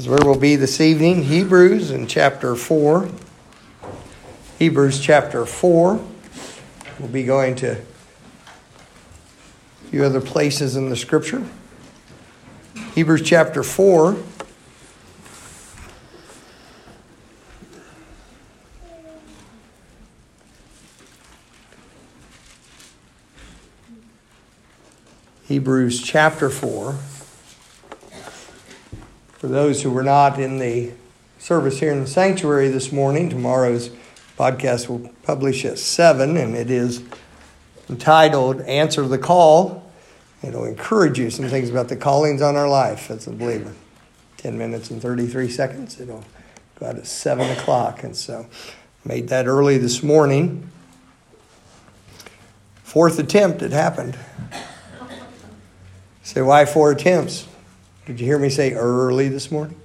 is where we'll be this evening. Hebrews in chapter 4. Hebrews chapter 4. We'll be going to a few other places in the scripture. Hebrews chapter 4. Hebrews chapter 4. For those who were not in the service here in the sanctuary this morning, tomorrow's podcast will publish at 7, and it is entitled Answer the Call. It'll encourage you some things about the callings on our life as a believer. 10 minutes and 33 seconds. It'll go out at 7 o'clock. And so made that early this morning. Fourth attempt, it happened. Say, why four attempts? Did you hear me say early this morning?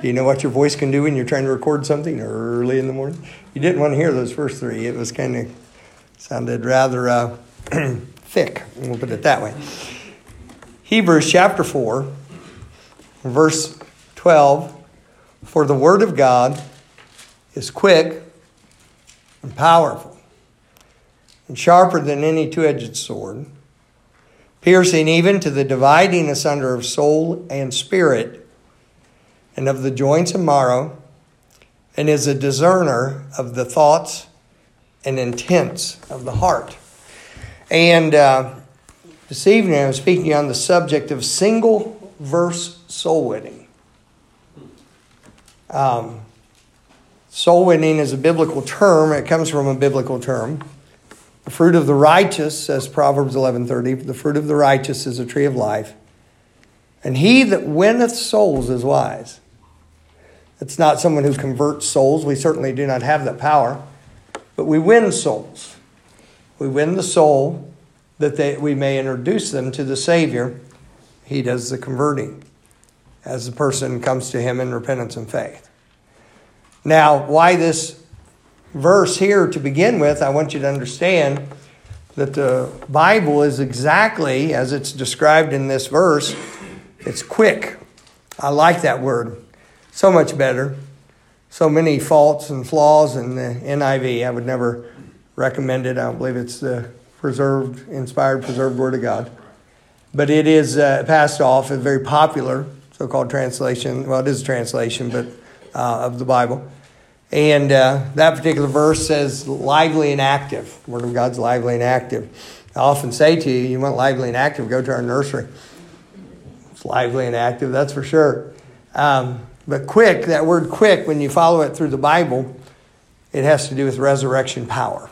Do you know what your voice can do when you're trying to record something early in the morning? You didn't want to hear those first three. It was kind of sounded rather uh, thick. We'll put it that way. Hebrews chapter 4, verse 12 For the word of God is quick and powerful and sharper than any two edged sword piercing even to the dividing asunder of soul and spirit, and of the joints and marrow, and is a discerner of the thoughts and intents of the heart. And uh, this evening I'm speaking on the subject of single verse soul winning. Um, soul winning is a biblical term, it comes from a biblical term. The fruit of the righteous, says Proverbs 11:30, the fruit of the righteous is a tree of life. And he that winneth souls is wise. It's not someone who converts souls. We certainly do not have that power. But we win souls. We win the soul that they, we may introduce them to the Savior. He does the converting as the person comes to Him in repentance and faith. Now, why this verse here to begin with, I want you to understand that the Bible is exactly as it's described in this verse. It's quick. I like that word so much better. So many faults and flaws in the NIV. I would never recommend it. I don't believe it's the preserved, inspired, preserved Word of God. But it is uh, passed off as very popular so called translation. Well, it is a translation, but uh, of the Bible. And uh, that particular verse says lively and active. The Word of God's lively and active. I often say to you, you want lively and active, go to our nursery. It's lively and active, that's for sure. Um, but quick, that word quick, when you follow it through the Bible, it has to do with resurrection power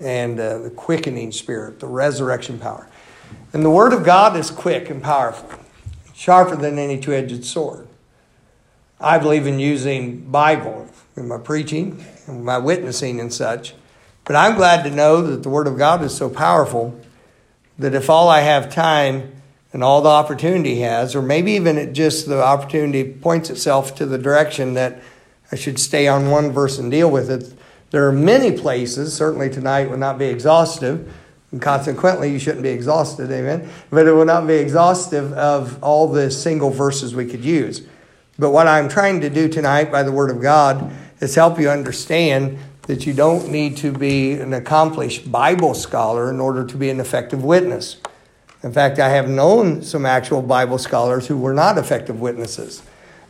and uh, the quickening spirit, the resurrection power. And the Word of God is quick and powerful, sharper than any two edged sword. I believe in using Bible in my preaching and my witnessing and such. But I'm glad to know that the Word of God is so powerful that if all I have time and all the opportunity has, or maybe even it just the opportunity points itself to the direction that I should stay on one verse and deal with it. There are many places, certainly tonight will not be exhaustive, and consequently you shouldn't be exhausted, amen. But it will not be exhaustive of all the single verses we could use. But what I'm trying to do tonight by the Word of God is help you understand that you don't need to be an accomplished Bible scholar in order to be an effective witness. In fact, I have known some actual Bible scholars who were not effective witnesses.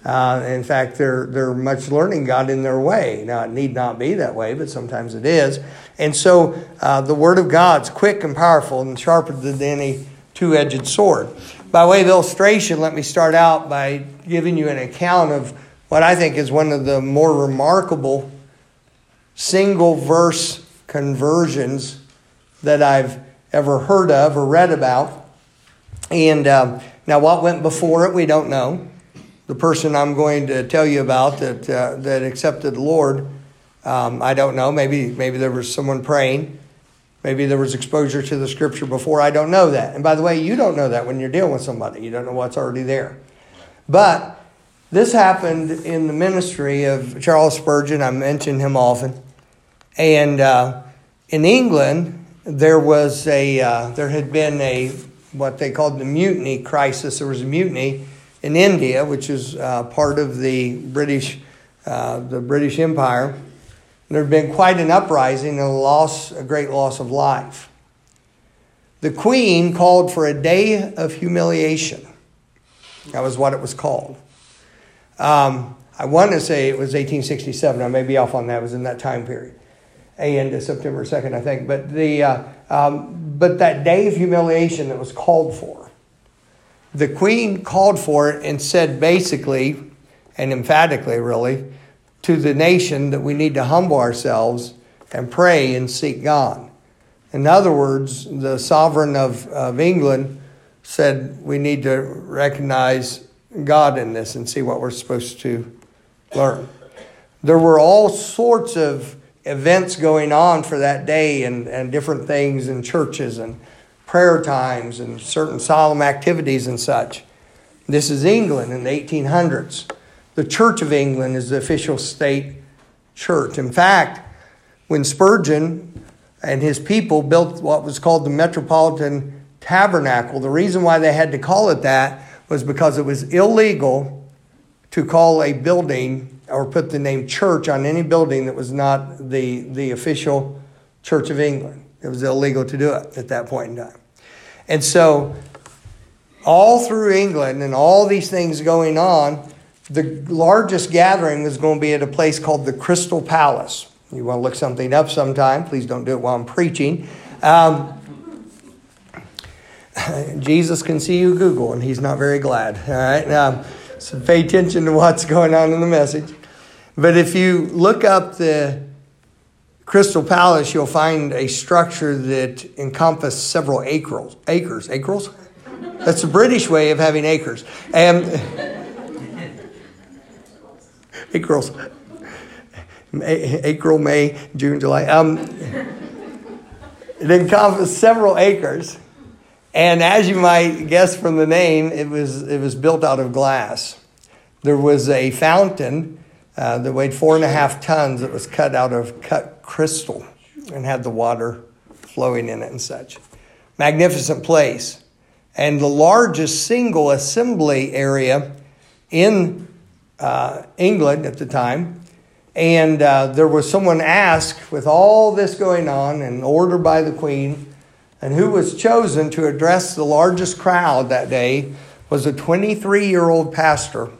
Uh, in fact, they're, they're much learning God in their way. Now, it need not be that way, but sometimes it is. And so uh, the Word of God's quick and powerful and sharper than any two edged sword. By way of illustration, let me start out by giving you an account of what I think is one of the more remarkable single verse conversions that I've ever heard of or read about. And um, now, what went before it, we don't know. The person I'm going to tell you about that uh, that accepted the Lord, um, I don't know. Maybe maybe there was someone praying. Maybe there was exposure to the Scripture before. I don't know that. And by the way, you don't know that when you're dealing with somebody. You don't know what's already there. But this happened in the ministry of Charles Spurgeon. I mention him often. And uh, in England, there was a uh, there had been a what they called the mutiny crisis. There was a mutiny in India, which is uh, part of the British, uh, the British Empire. There had been quite an uprising and a loss, a great loss of life. The queen called for a day of humiliation. That was what it was called. Um, I want to say it was 1867. I may be off on that. It was in that time period, a end of September 2nd, I think. But the uh, um, but that day of humiliation that was called for, the queen called for it and said basically and emphatically, really, to the nation that we need to humble ourselves and pray and seek God. In other words, the sovereign of, of England said we need to recognize God in this and see what we're supposed to learn. There were all sorts of events going on for that day and, and different things in churches and prayer times and certain solemn activities and such. This is England in the 1800s. The Church of England is the official state church. In fact, when Spurgeon and his people built what was called the Metropolitan Tabernacle. The reason why they had to call it that was because it was illegal to call a building or put the name church on any building that was not the, the official Church of England. It was illegal to do it at that point in time. And so, all through England and all these things going on, the largest gathering was going to be at a place called the Crystal Palace. You want to look something up sometime, please don't do it while I'm preaching. Um, Jesus can see you Google, and he's not very glad. All right, now, so pay attention to what's going on in the message. But if you look up the Crystal Palace, you'll find a structure that encompasses several acres. Acres, acres. That's the British way of having acres. And acres. April, May, June, July. Um, it encompassed several acres, and as you might guess from the name, it was it was built out of glass. There was a fountain uh, that weighed four and a half tons that was cut out of cut crystal and had the water flowing in it and such. Magnificent place, and the largest single assembly area in uh, England at the time and uh, there was someone asked, with all this going on and order by the queen, and who was chosen to address the largest crowd that day was a 23 year old pastor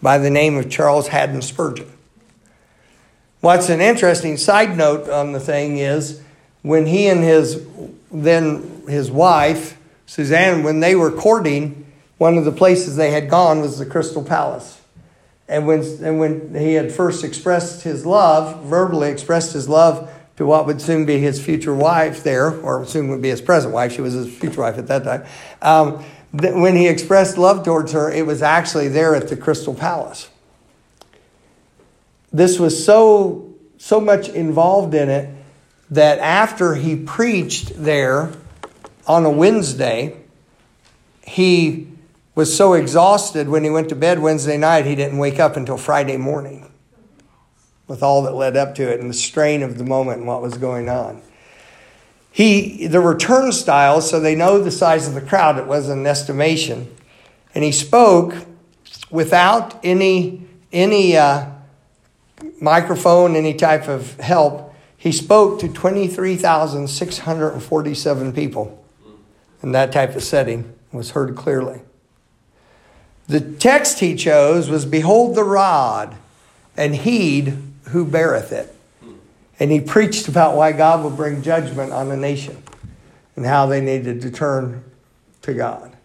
by the name of Charles Haddon Spurgeon. What's an interesting side note on the thing is when he and his then his wife, Suzanne, when they were courting, one of the places they had gone was the Crystal Palace. And when, and when he had first expressed his love, verbally expressed his love to what would soon be his future wife there, or soon would be his present wife, she was his future wife at that time. Um, when he expressed love towards her, it was actually there at the Crystal Palace. This was so, so much involved in it that after he preached there on a Wednesday, he was so exhausted when he went to bed Wednesday night, he didn't wake up until Friday morning with all that led up to it and the strain of the moment and what was going on. He, there were turnstiles, so they know the size of the crowd. It wasn't an estimation. And he spoke without any, any uh, microphone, any type of help. He spoke to 23,647 people in that type of setting, was heard clearly. The text he chose was Behold the rod, and heed who beareth it. And he preached about why God would bring judgment on the nation and how they needed to turn to God.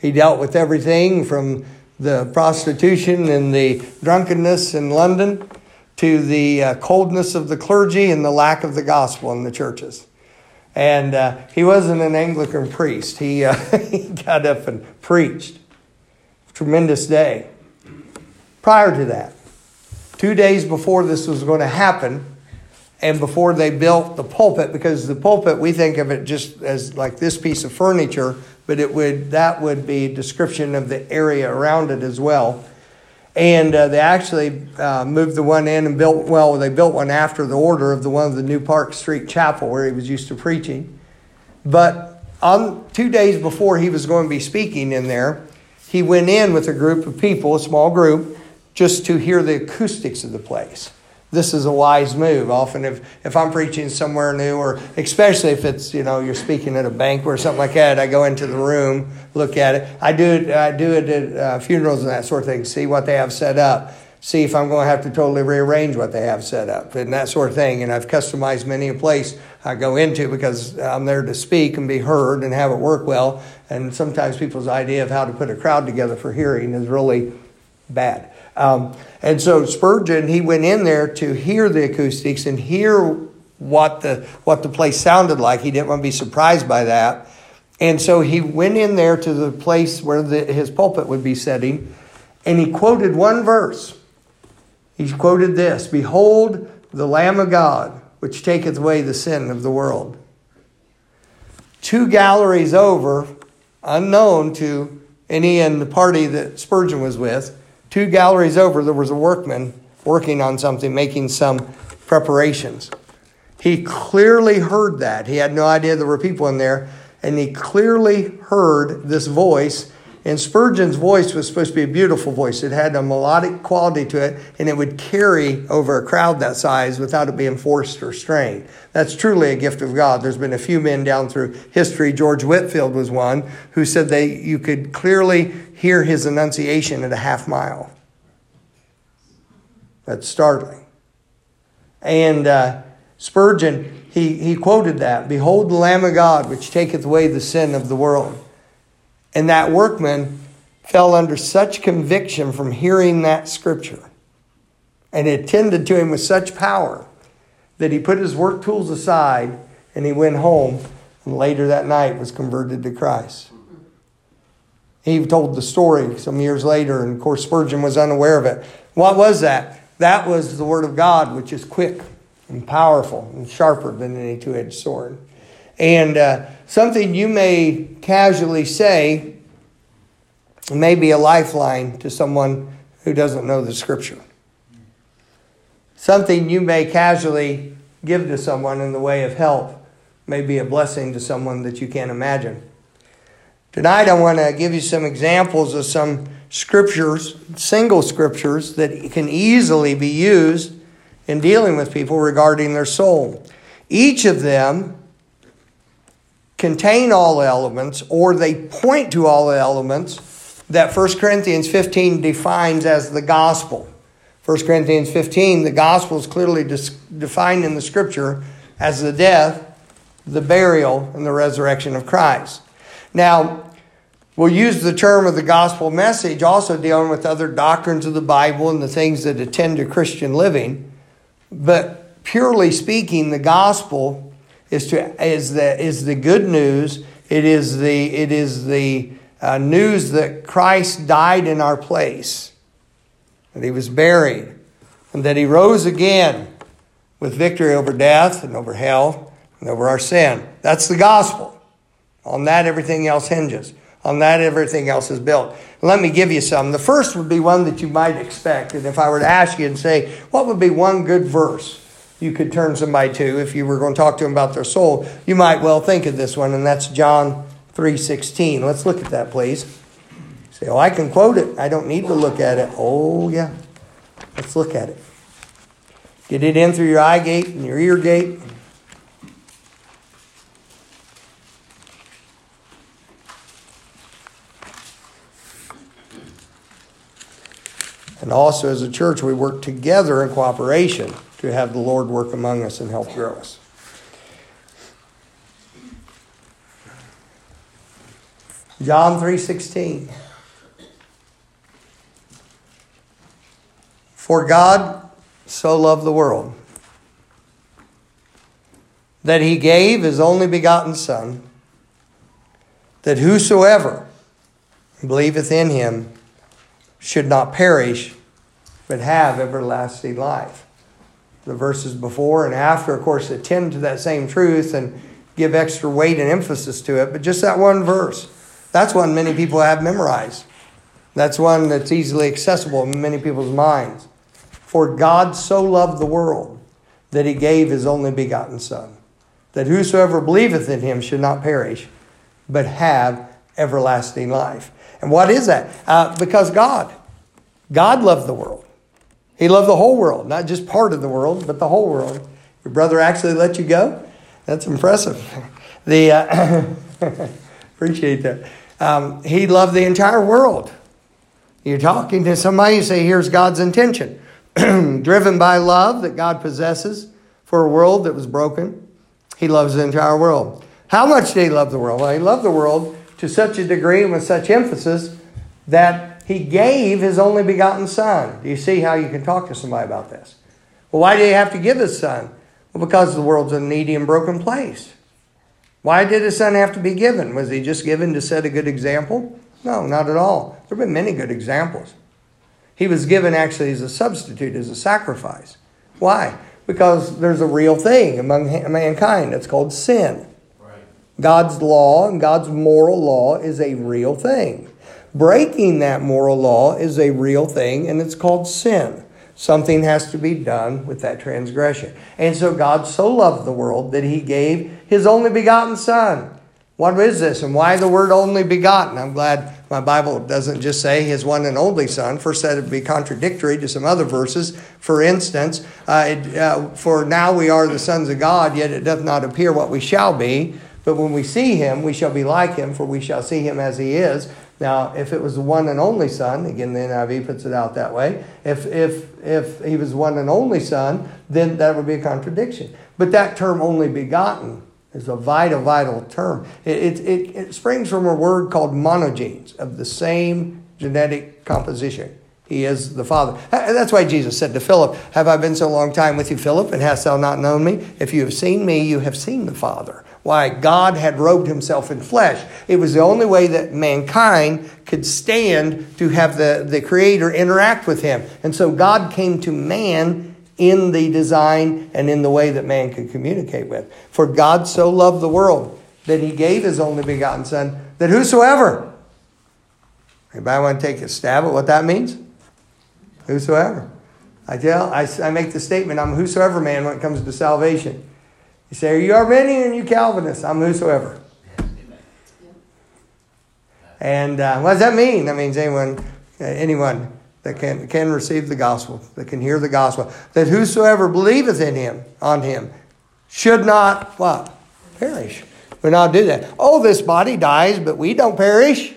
He dealt with everything from the prostitution and the drunkenness in London to the uh, coldness of the clergy and the lack of the gospel in the churches. And uh, he wasn't an Anglican priest. He, uh, he got up and preached tremendous day. Prior to that, two days before this was going to happen, and before they built the pulpit, because the pulpit we think of it just as like this piece of furniture, but it would that would be a description of the area around it as well. And uh, they actually uh, moved the one in and built well. They built one after the order of the one of the New Park Street Chapel where he was used to preaching. But on two days before he was going to be speaking in there, he went in with a group of people, a small group, just to hear the acoustics of the place. This is a wise move. Often, if, if I'm preaching somewhere new, or especially if it's, you know, you're speaking at a banquet or something like that, I go into the room, look at it. I do it, I do it at uh, funerals and that sort of thing, see what they have set up see if I'm going to have to totally rearrange what they have set up and that sort of thing. And I've customized many a place I go into because I'm there to speak and be heard and have it work well. And sometimes people's idea of how to put a crowd together for hearing is really bad. Um, and so Spurgeon, he went in there to hear the acoustics and hear what the what the place sounded like. He didn't want to be surprised by that. And so he went in there to the place where the, his pulpit would be setting, and he quoted one verse he quoted this Behold the Lamb of God, which taketh away the sin of the world. Two galleries over, unknown to any in the party that Spurgeon was with, two galleries over, there was a workman working on something, making some preparations. He clearly heard that. He had no idea there were people in there, and he clearly heard this voice and Spurgeon's voice was supposed to be a beautiful voice. It had a melodic quality to it, and it would carry over a crowd that size without it being forced or strained. That's truly a gift of God. There's been a few men down through history. George Whitefield was one who said they you could clearly hear his enunciation at a half mile. That's startling. And uh, Spurgeon, he, he quoted that Behold the Lamb of God, which taketh away the sin of the world. And that workman fell under such conviction from hearing that scripture. And it tended to him with such power that he put his work tools aside and he went home and later that night was converted to Christ. He told the story some years later, and of course, Spurgeon was unaware of it. What was that? That was the Word of God, which is quick and powerful and sharper than any two edged sword. And uh, something you may casually say may be a lifeline to someone who doesn't know the scripture. Something you may casually give to someone in the way of help may be a blessing to someone that you can't imagine. Tonight, I want to give you some examples of some scriptures, single scriptures, that can easily be used in dealing with people regarding their soul. Each of them contain all elements or they point to all the elements that 1 Corinthians 15 defines as the gospel. 1 Corinthians 15, the gospel is clearly defined in the scripture as the death, the burial, and the resurrection of Christ. Now, we'll use the term of the gospel message also dealing with other doctrines of the Bible and the things that attend to Christian living. But purely speaking, the gospel is to is the is the good news. It is the it is the uh, news that Christ died in our place, that He was buried, and that He rose again with victory over death and over hell and over our sin. That's the gospel. On that, everything else hinges. On that, everything else is built. Let me give you some. The first would be one that you might expect. And if I were to ask you and say, what would be one good verse you could turn somebody to if you were going to talk to them about their soul. You might well think of this one, and that's John 3.16. Let's look at that, please. say, oh, I can quote it. I don't need to look at it. Oh, yeah. Let's look at it. Get it in through your eye gate and your ear gate. And also, as a church, we work together in cooperation to have the Lord work among us and help grow us. John 3:16 For God so loved the world that he gave his only begotten son that whosoever believeth in him should not perish but have everlasting life the verses before and after, of course, attend to that same truth and give extra weight and emphasis to it. But just that one verse, that's one many people have memorized. That's one that's easily accessible in many people's minds. For God so loved the world that he gave his only begotten Son, that whosoever believeth in him should not perish, but have everlasting life. And what is that? Uh, because God. God loved the world. He loved the whole world, not just part of the world, but the whole world. Your brother actually let you go? That's impressive. The uh, appreciate that. Um, he loved the entire world. You're talking to somebody, you say, here's God's intention. Driven by love that God possesses for a world that was broken, he loves the entire world. How much did he love the world? Well, he loved the world to such a degree and with such emphasis that he gave his only begotten son. Do you see how you can talk to somebody about this? Well, why did he have to give his son? Well, because the world's a needy and broken place. Why did his son have to be given? Was he just given to set a good example? No, not at all. There have been many good examples. He was given actually as a substitute, as a sacrifice. Why? Because there's a real thing among mankind that's called sin. God's law and God's moral law is a real thing. Breaking that moral law is a real thing, and it's called sin. Something has to be done with that transgression. And so God so loved the world that he gave his only begotten Son. What is this and why the word only begotten? I'm glad my Bible doesn't just say his one and only Son. First, that would be contradictory to some other verses. For instance, uh, it, uh, for now we are the sons of God, yet it doth not appear what we shall be. But when we see him, we shall be like him, for we shall see him as he is. Now, if it was the one and only son, again, the NIV puts it out that way. If, if, if he was one and only son, then that would be a contradiction. But that term only begotten is a vital, vital term. It, it, it, it springs from a word called monogenes, of the same genetic composition. He is the Father. That's why Jesus said to Philip, Have I been so long time with you, Philip, and hast thou not known me? If you have seen me, you have seen the Father. Why? God had robed himself in flesh. It was the only way that mankind could stand to have the, the Creator interact with him. And so God came to man in the design and in the way that man could communicate with. For God so loved the world that he gave his only begotten Son, that whosoever, anybody want to take a stab at what that means? Whosoever. I tell, I, I make the statement, I'm whosoever man when it comes to salvation. You say, Are you Arminian? You Calvinist? I'm whosoever. And uh, what does that mean? That means anyone, uh, anyone that can, can receive the gospel, that can hear the gospel, that whosoever believeth in him, on him, should not what? Perish. We not do that. Oh, this body dies, but we don't perish.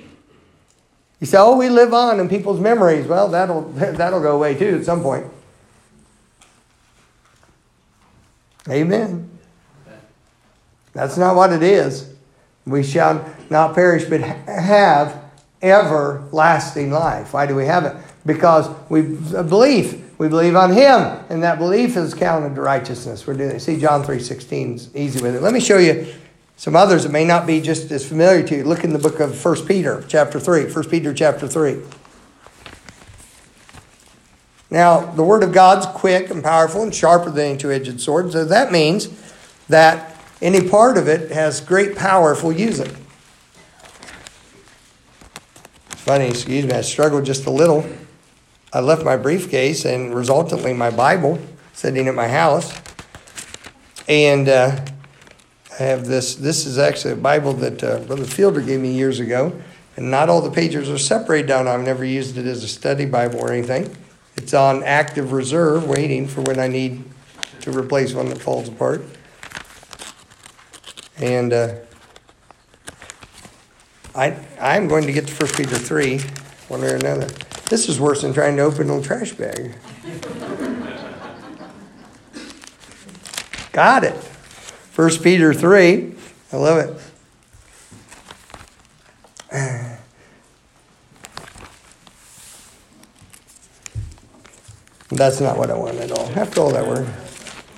You say, oh, we live on in people's memories. Well, that'll that'll go away too at some point. Amen. That's not what it is. We shall not perish, but have everlasting life. Why do we have it? Because we believe. We believe on Him, and that belief is counted to righteousness. We're doing. See John three sixteen is easy with it. Let me show you some others that may not be just as familiar to you. Look in the book of 1 Peter, chapter 3. 1 Peter, chapter 3. Now, the Word of God's quick and powerful and sharper than any two edged sword. So that means that any part of it has great power if we use it. Funny, excuse me, I struggled just a little. I left my briefcase and resultantly my Bible sitting at my house. And uh, I have this. This is actually a Bible that uh, Brother Fielder gave me years ago. And not all the pages are separated down. I've never used it as a study Bible or anything. It's on active reserve, waiting for when I need to replace one that falls apart. And uh, I, I'm going to get to 1 Peter 3, one way or another. This is worse than trying to open a trash bag. Got it. 1 Peter 3. I love it. That's not what I want at all. After all that word.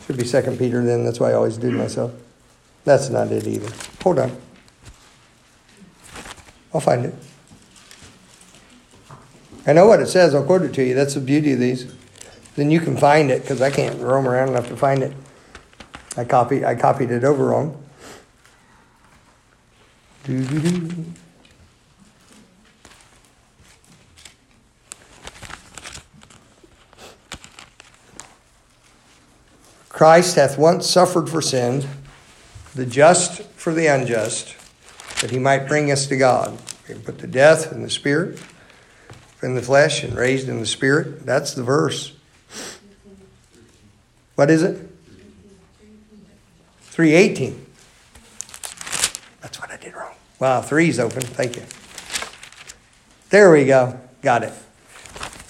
Should be Second Peter then. That's why I always do myself. That's not it either. Hold on. I'll find it. I know what it says. I'll quote it to you. That's the beauty of these. Then you can find it because I can't roam around enough to find it. I copied. I copied it over wrong. Doo-doo-doo. Christ hath once suffered for sin the just for the unjust, that he might bring us to God, put to death in the spirit, in the flesh, and raised in the spirit. That's the verse. What is it? 318. That's what I did wrong. Wow, three's open. Thank you. There we go. Got it.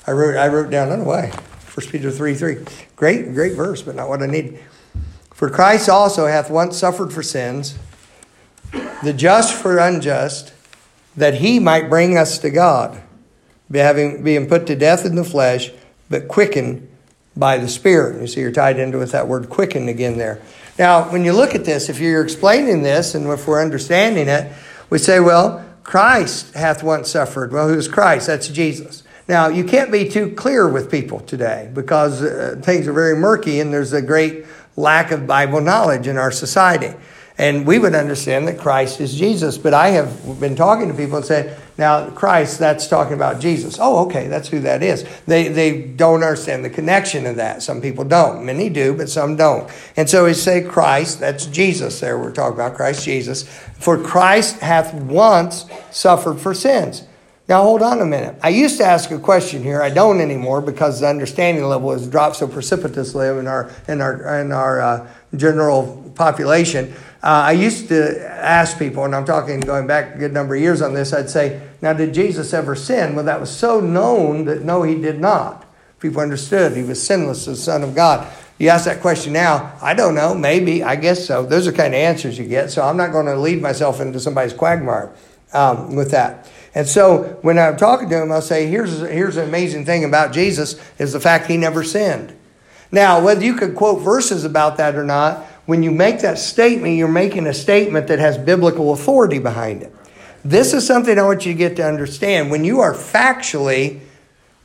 I wrote I wrote down, I don't know why. First Peter 3 3. Great, great verse, but not what I need. For Christ also hath once suffered for sins, the just for unjust, that he might bring us to God, having being put to death in the flesh, but quickened by the Spirit. You see, you're tied into with that word quicken again there. Now, when you look at this, if you're explaining this and if we're understanding it, we say, well, Christ hath once suffered. Well, who's Christ? That's Jesus. Now, you can't be too clear with people today because uh, things are very murky and there's a great lack of Bible knowledge in our society. And we would understand that Christ is Jesus. But I have been talking to people and said, now, Christ, that's talking about Jesus. Oh, okay, that's who that is. They, they don't understand the connection of that. Some people don't. Many do, but some don't. And so we say Christ, that's Jesus there. We're talking about Christ Jesus. For Christ hath once suffered for sins. Now, hold on a minute. I used to ask a question here. I don't anymore because the understanding level has dropped so precipitously in our, in our, in our uh, general population. Uh, I used to ask people, and I'm talking going back a good number of years on this, I'd say, Now, did Jesus ever sin? Well, that was so known that no, he did not. People understood he was sinless, the Son of God. You ask that question now, I don't know, maybe, I guess so. Those are kind of answers you get, so I'm not going to lead myself into somebody's quagmire um, with that. And so when I'm talking to him, I'll say, here's, here's an amazing thing about Jesus is the fact he never sinned. Now, whether you could quote verses about that or not, when you make that statement, you're making a statement that has biblical authority behind it. This is something I want you to get to understand. When you are factually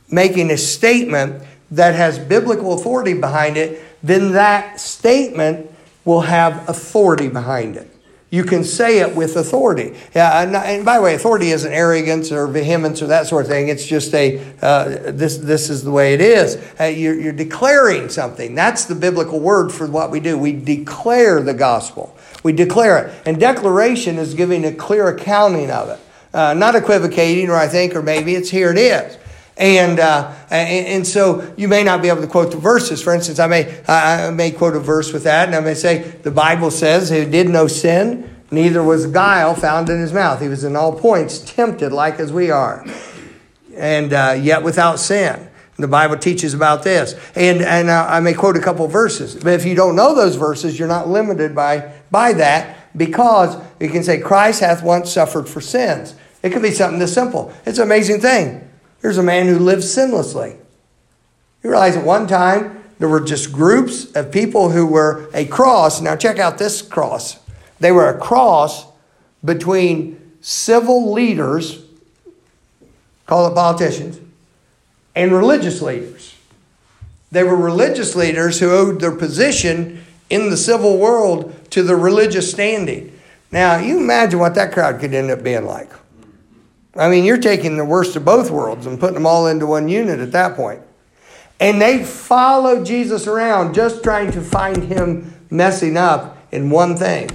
making a statement that has biblical authority behind it, then that statement will have authority behind it. You can say it with authority. Yeah, and, and, by the way, authority isn't arrogance or vehemence or that sort of thing. It's just a uh, this this is the way it is. Uh, you're, you're declaring something. That's the biblical word for what we do. We declare the gospel. We declare it, and declaration is giving a clear accounting of it, uh, not equivocating, or I think, or maybe it's here it is. And, uh, and, and so you may not be able to quote the verses. For instance, I may I may quote a verse with that, and I may say the Bible says he did no sin, neither was guile found in his mouth. He was in all points tempted like as we are, and uh, yet without sin. The Bible teaches about this, and and I may quote a couple verses. But if you don't know those verses, you're not limited by by that because you can say Christ hath once suffered for sins. It could be something this simple. It's an amazing thing. Here's a man who lived sinlessly. You realize at one time there were just groups of people who were a cross. Now, check out this cross. They were a cross between civil leaders, call it politicians, and religious leaders. They were religious leaders who owed their position in the civil world to their religious standing. Now, you imagine what that crowd could end up being like. I mean, you're taking the worst of both worlds and putting them all into one unit at that point. And they followed Jesus around just trying to find him messing up in one thing.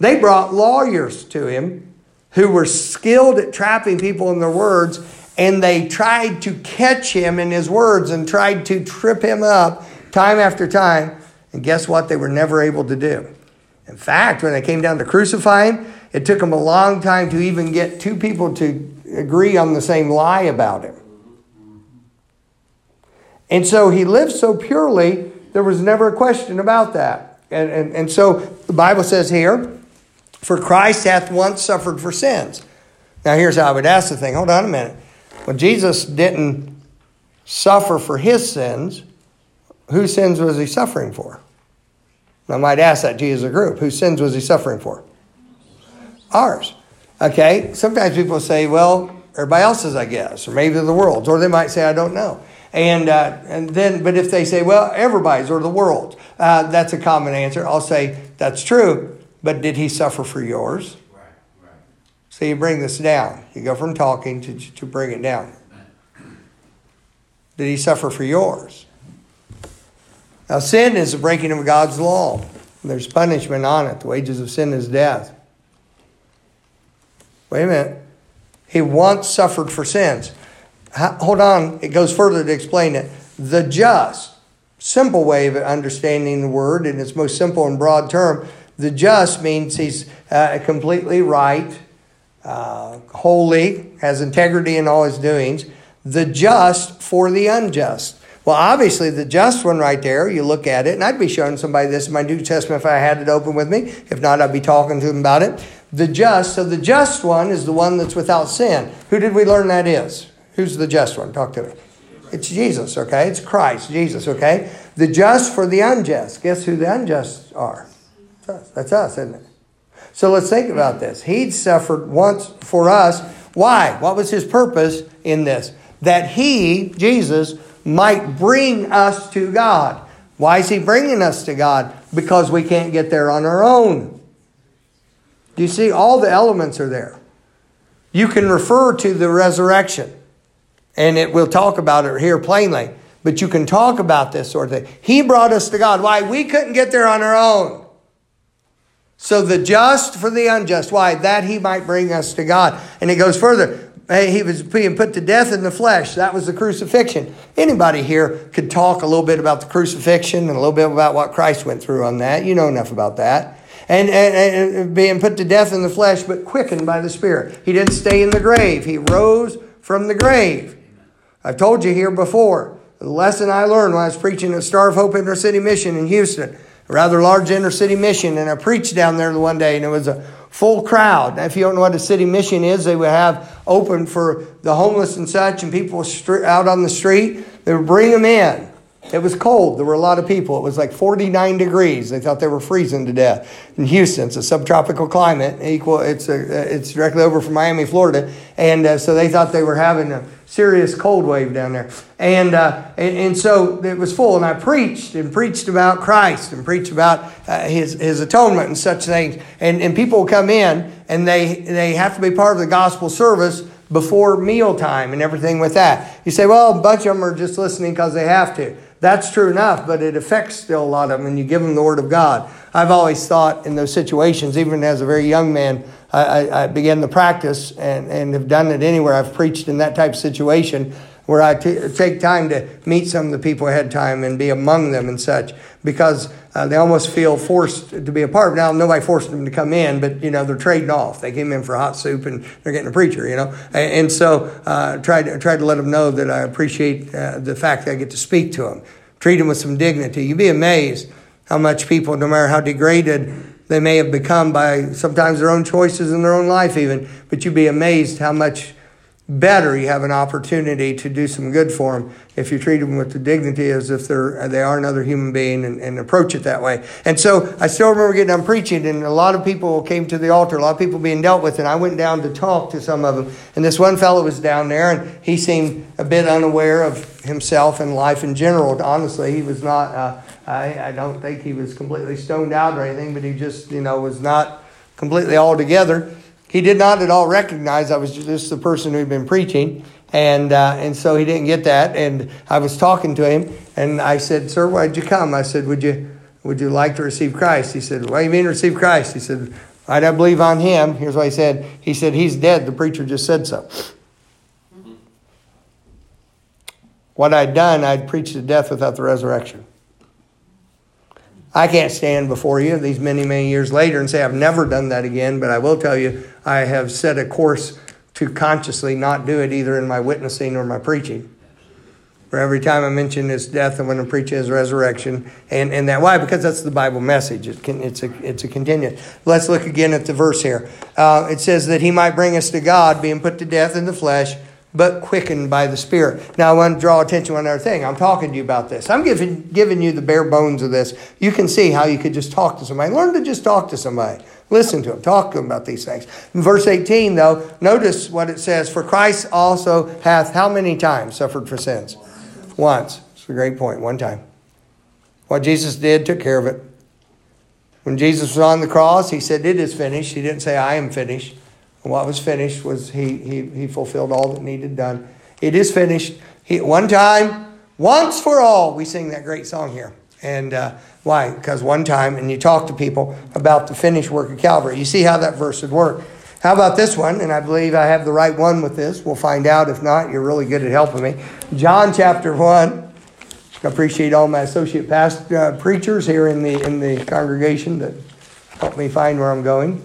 They brought lawyers to him who were skilled at trapping people in their words, and they tried to catch him in his words and tried to trip him up time after time. And guess what? They were never able to do. In fact, when they came down to crucify him, it took him a long time to even get two people to agree on the same lie about him. And so he lived so purely, there was never a question about that. And, and, and so the Bible says here, for Christ hath once suffered for sins. Now here's how I would ask the thing. Hold on a minute. When Jesus didn't suffer for his sins, whose sins was he suffering for? I might ask that to you as a group. Whose sins was he suffering for? Ours. Okay? Sometimes people say, well, everybody else's, I guess, or maybe the world's, or they might say, I don't know. And, uh, and then, but if they say, well, everybody's or the world, uh, that's a common answer. I'll say, that's true, but did he suffer for yours? Right, right. So you bring this down. You go from talking to, to bring it down. Did he suffer for yours? Now, sin is the breaking of God's law. There's punishment on it. The wages of sin is death. Wait a minute. He once suffered for sins. Hold on, it goes further to explain it. The just, simple way of understanding the word in its most simple and broad term, the just means he's uh, completely right, uh, holy, has integrity in all his doings. The just for the unjust. Well, obviously, the just one right there, you look at it, and I'd be showing somebody this in my New Testament if I had it open with me. If not, I'd be talking to them about it. The just, so the just one is the one that's without sin. Who did we learn that is? Who's the just one? Talk to me. It's Jesus, okay? It's Christ, Jesus, okay? The just for the unjust. Guess who the unjust are? Us. That's us, isn't it? So let's think about this. He'd suffered once for us. Why? What was his purpose in this? That he, Jesus, might bring us to God. Why is he bringing us to God? Because we can't get there on our own. Do you see? All the elements are there. You can refer to the resurrection, and it we'll talk about it here plainly. But you can talk about this sort of thing. He brought us to God. Why? We couldn't get there on our own. So the just for the unjust. Why? That he might bring us to God. And it goes further. He was being put to death in the flesh. That was the crucifixion. Anybody here could talk a little bit about the crucifixion and a little bit about what Christ went through on that. You know enough about that. And, and, and being put to death in the flesh, but quickened by the Spirit. He didn't stay in the grave. He rose from the grave. I've told you here before. The lesson I learned when I was preaching at Star of Hope Inner City Mission in Houston, a rather large inner city mission, and I preached down there one day, and it was a full crowd. Now, if you don't know what a city mission is, they would have open for the homeless and such, and people out on the street. They would bring them in. It was cold. There were a lot of people. It was like 49 degrees. They thought they were freezing to death. In Houston, it's a subtropical climate. Equal, it's a, it's directly over from Miami, Florida, and uh, so they thought they were having a serious cold wave down there. And, uh, and, and so it was full. And I preached and preached about Christ and preached about uh, his, his atonement and such things. And, and people come in and they, they have to be part of the gospel service before mealtime and everything with that. You say, well, a bunch of them are just listening because they have to. That's true enough, but it affects still a lot of them, and you give them the Word of God. I've always thought in those situations, even as a very young man, I, I began the practice and, and have done it anywhere I've preached in that type of situation where I t- take time to meet some of the people ahead of time and be among them and such because uh, they almost feel forced to be a part of it. Now, nobody forced them to come in, but, you know, they're trading off. They came in for hot soup and they're getting a preacher, you know. And, and so uh, tried, to, tried to let them know that I appreciate uh, the fact that I get to speak to them, treat them with some dignity. You'd be amazed how much people, no matter how degraded they may have become by sometimes their own choices in their own life, even. But you'd be amazed how much better you have an opportunity to do some good for them if you treat them with the dignity as if they're they are another human being and, and approach it that way. And so I still remember getting done preaching, and a lot of people came to the altar, a lot of people being dealt with, and I went down to talk to some of them. And this one fellow was down there, and he seemed a bit unaware of himself and life in general. Honestly, he was not. Uh, I, I don't think he was completely stoned out or anything, but he just, you know, was not completely all together. He did not at all recognize I was just the person who'd been preaching. And, uh, and so he didn't get that. And I was talking to him, and I said, Sir, why'd you come? I said, Would you, would you like to receive Christ? He said, What do you mean receive Christ? He said, I don't believe on him. Here's what he said. He said, He's dead. The preacher just said so. What I'd done, I'd preached to death without the resurrection. I can't stand before you these many, many years later and say I've never done that again, but I will tell you I have set a course to consciously not do it either in my witnessing or my preaching. For every time I mention his death, I'm going to preach his resurrection. And, and that why? Because that's the Bible message. It can, it's, a, it's a continuous. Let's look again at the verse here. Uh, it says that he might bring us to God, being put to death in the flesh but quickened by the Spirit. Now, I want to draw attention to another thing. I'm talking to you about this. I'm giving, giving you the bare bones of this. You can see how you could just talk to somebody. Learn to just talk to somebody. Listen to them. Talk to them about these things. In verse 18, though, notice what it says For Christ also hath how many times suffered for sins? Once. It's a great point. One time. What Jesus did took care of it. When Jesus was on the cross, he said, It is finished. He didn't say, I am finished. What was finished was he, he, he fulfilled all that needed done. It is finished. He, one time, once for all, we sing that great song here. And uh, why? Because one time, and you talk to people about the finished work of Calvary. You see how that verse would work. How about this one? And I believe I have the right one with this. We'll find out. If not, you're really good at helping me. John chapter 1. I appreciate all my associate past uh, preachers here in the in the congregation that help me find where I'm going.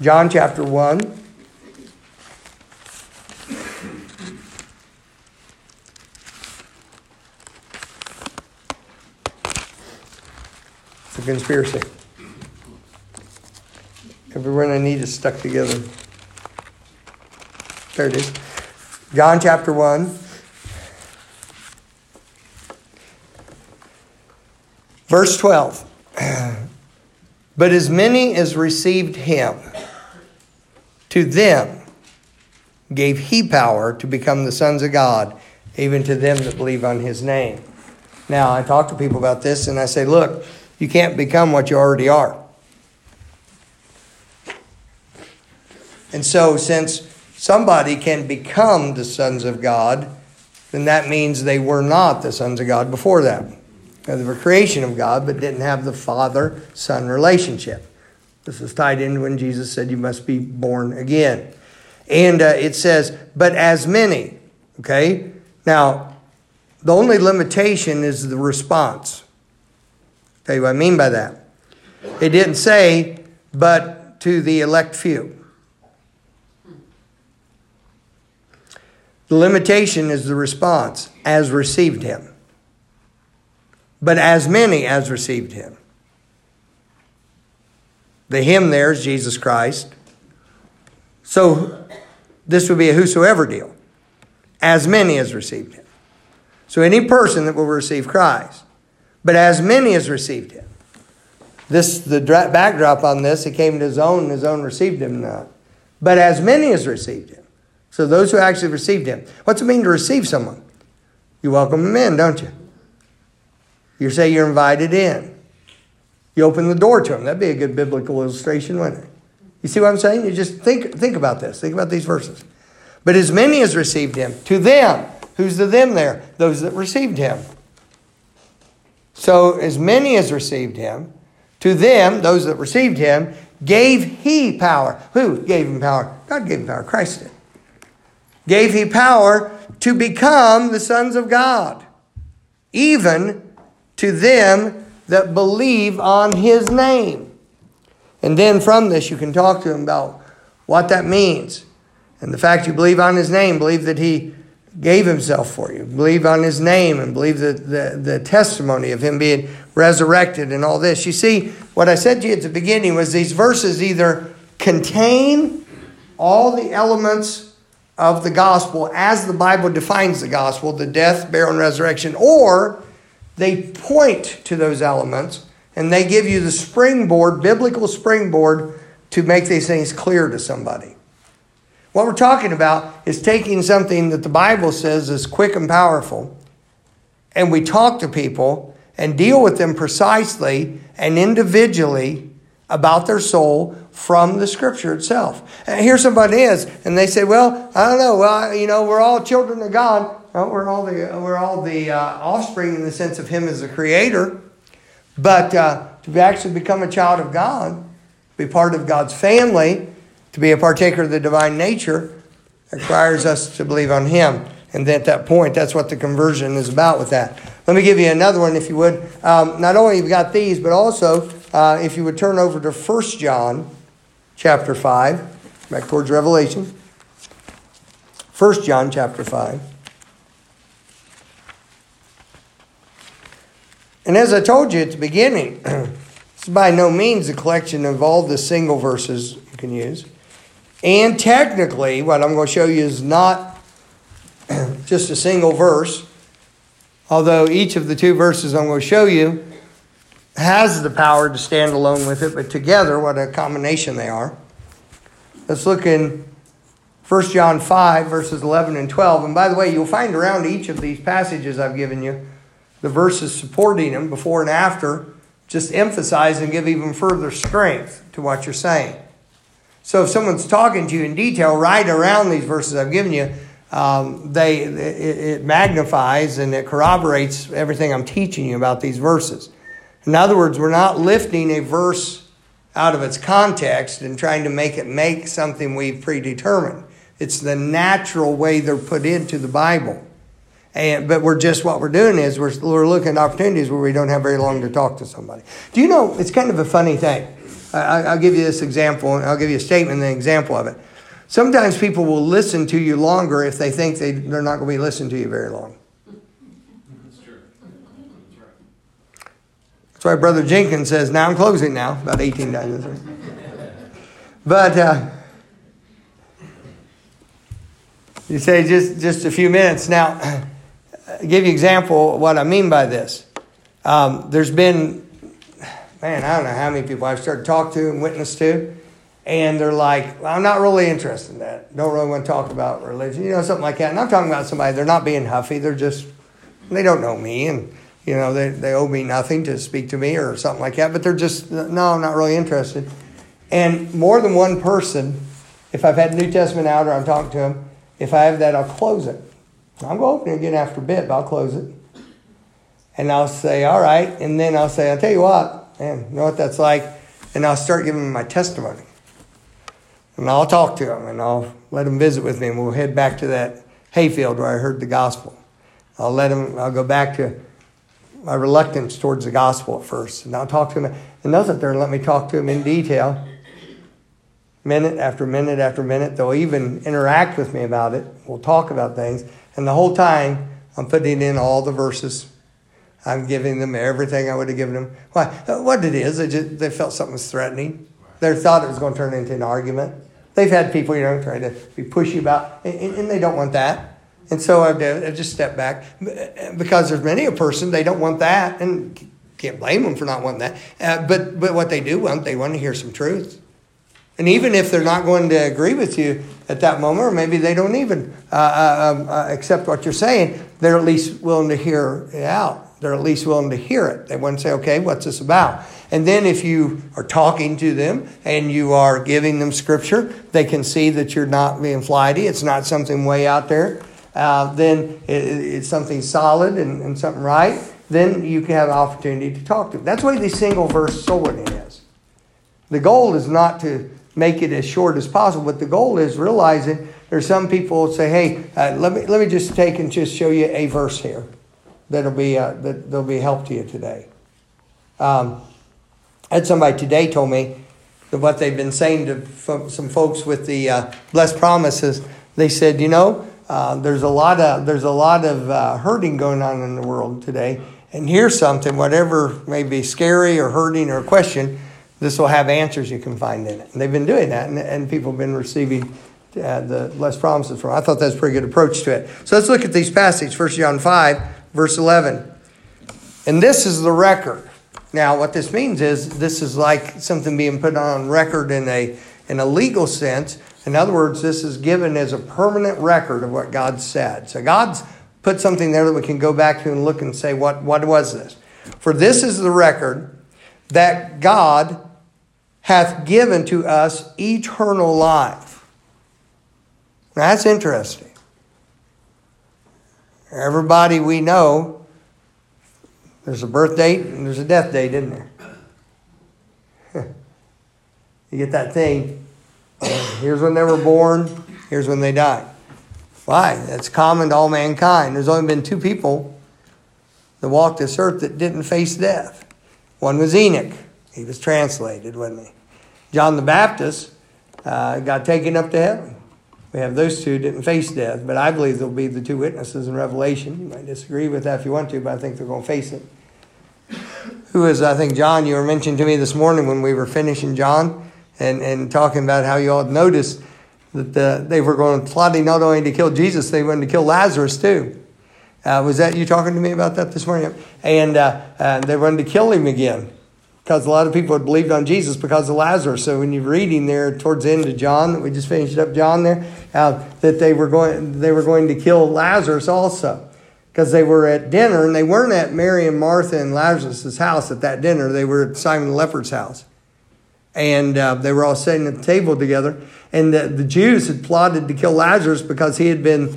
John chapter 1. It's a conspiracy. Everyone I need is stuck together. There it is. John chapter 1. Verse 12. But as many as received him, to them gave he power to become the sons of God, even to them that believe on his name. Now, I talk to people about this and I say, look, you can't become what you already are. And so, since somebody can become the sons of God, then that means they were not the sons of God before that. They were creation of God, but didn't have the father son relationship. This is tied in when Jesus said, You must be born again. And uh, it says, But as many, okay? Now, the only limitation is the response. Tell you what I mean by that. It didn't say, but to the elect few. The limitation is the response, as received him. But as many as received him. The him there is Jesus Christ. So this would be a whosoever deal. As many as received him. So any person that will receive Christ. But as many as received him. This the backdrop on this, he came to his own, and his own received him not. But as many as received him. So those who actually received him. What's it mean to receive someone? You welcome them in, don't you? You say you're invited in. You open the door to them. That'd be a good biblical illustration, wouldn't it? You see what I'm saying? You just think, think about this. Think about these verses. But as many as received him, to them, who's the them there? Those that received him. So as many as received him, to them, those that received him, gave he power. Who gave him power? God gave him power. Christ did. Gave he power to become the sons of God, even to them that believe on his name. And then from this, you can talk to him about what that means. And the fact you believe on his name, believe that he gave himself for you, believe on his name, and believe the, the, the testimony of him being resurrected and all this. You see, what I said to you at the beginning was these verses either contain all the elements of the gospel as the Bible defines the gospel the death, burial, and resurrection, or they point to those elements and they give you the springboard, biblical springboard, to make these things clear to somebody. What we're talking about is taking something that the Bible says is quick and powerful, and we talk to people and deal with them precisely and individually about their soul from the scripture itself. And here somebody is, and they say, Well, I don't know, well, you know, we're all children of God. We're all the we're all the uh, offspring in the sense of Him as the creator, but uh, to actually become a child of God, be part of God's family, to be a partaker of the divine nature, requires us to believe on Him. And at that point, that's what the conversion is about with that. Let me give you another one, if you would. Um, not only you've you got these, but also, uh, if you would turn over to 1 John chapter 5, back towards Revelation. 1 John chapter 5. And as I told you at the beginning, it's by no means a collection of all the single verses you can use. And technically, what I'm going to show you is not just a single verse, although each of the two verses I'm going to show you has the power to stand alone with it, but together, what a combination they are. Let's look in 1 John 5, verses 11 and 12. And by the way, you'll find around each of these passages I've given you the verses supporting them before and after just emphasize and give even further strength to what you're saying. So if someone's talking to you in detail right around these verses I've given you, um, they it, it magnifies and it corroborates everything I'm teaching you about these verses. In other words, we're not lifting a verse out of its context and trying to make it make something we've predetermined. It's the natural way they're put into the Bible. And, but we're just what we're doing is we're, we're looking at opportunities where we don't have very long to talk to somebody. Do you know, it's kind of a funny thing. I, will give you this example, and I'll give you a statement and an example of it. Sometimes people will listen to you longer if they think they, they're not going to be listening to you very long. That's true. That's right. That's why Brother Jenkins says, now I'm closing now, about 18 times. But uh, you say just, just a few minutes. Now, give you example what I mean by this. Um, there's been, man, I don't know how many people I've started to talk to and witness to, and they're like, well, I'm not really interested in that. Don't really want to talk about religion, you know, something like that. And I'm talking about somebody, they're not being huffy, they're just, they don't know me, and, you know, they, they owe me nothing to speak to me or something like that, but they're just, no, I'm not really interested. And more than one person, if I've had New Testament out or I'm talking to them, if I have that, I'll close it. I'm going to open it again after a bit, but I'll close it. And I'll say, all right. And then I'll say, I'll tell you what, man, you know what that's like? And I'll start giving them my testimony. And I'll talk to them and I'll let them visit with me and we'll head back to that hayfield where I heard the gospel. I'll let them, I'll go back to my reluctance towards the gospel at first. And I'll talk to them. And they'll sit there and let me talk to them in detail minute after minute after minute. They'll even interact with me about it. We'll talk about things. And the whole time, I'm putting in all the verses. I'm giving them everything I would have given them. Why? What it is, they, just, they felt something was threatening. They thought it was going to turn into an argument. They've had people, you know, trying to be pushy about, and, and they don't want that. And so I, I just stepped back because there's many a person they don't want that, and can't blame them for not wanting that. Uh, but but what they do want, they want to hear some truth. And even if they're not going to agree with you at that moment, or maybe they don't even uh, uh, um, uh, accept what you're saying, they're at least willing to hear it out. They're at least willing to hear it. They to say, okay, what's this about? And then if you are talking to them and you are giving them scripture, they can see that you're not being flighty. It's not something way out there. Uh, then it, it's something solid and, and, something right. Then you can have an opportunity to talk to them. That's what the single verse winning is. The goal is not to make it as short as possible. But the goal is realizing there's some people say, "Hey, uh, let me let me just take and just show you a verse here that'll be uh, that will be help to you today." Um, I had somebody today told me that what they've been saying to some folks with the uh, blessed promises. They said, "You know, uh, there's a lot of there's a lot of uh, hurting going on in the world today." And here's something, whatever may be scary or hurting or a question, this will have answers you can find in it. And they've been doing that, and, and people have been receiving uh, the less promises from. I thought that's a pretty good approach to it. So let's look at these passages. 1 John 5, verse 11. And this is the record. Now, what this means is this is like something being put on record in a, in a legal sense. In other words, this is given as a permanent record of what God said. So God's put something there that we can go back to and look and say, what, what was this? For this is the record that God hath given to us eternal life. Now, that's interesting. Everybody we know, there's a birth date and there's a death date, isn't there? you get that thing. Here's when they were born, here's when they died. Why? That's common to all mankind. There's only been two people that walked this earth that didn't face death. One was Enoch. He was translated, wasn't he? John the Baptist uh, got taken up to heaven. We have those two didn't face death, but I believe they'll be the two witnesses in Revelation. You might disagree with that if you want to, but I think they're going to face it. Who is, I think, John, you were mentioning to me this morning when we were finishing John and, and talking about how you all noticed that the, they were going plotting not only to kill Jesus, they wanted to kill Lazarus too. Uh, was that you talking to me about that this morning? And uh, uh, they wanted to kill him again because a lot of people had believed on Jesus because of Lazarus. So when you're reading there towards the end of John, that we just finished up John there, uh, that they were going they were going to kill Lazarus also because they were at dinner and they weren't at Mary and Martha and Lazarus's house at that dinner. They were at Simon the leper's house, and uh, they were all sitting at the table together. And the, the Jews had plotted to kill Lazarus because he had been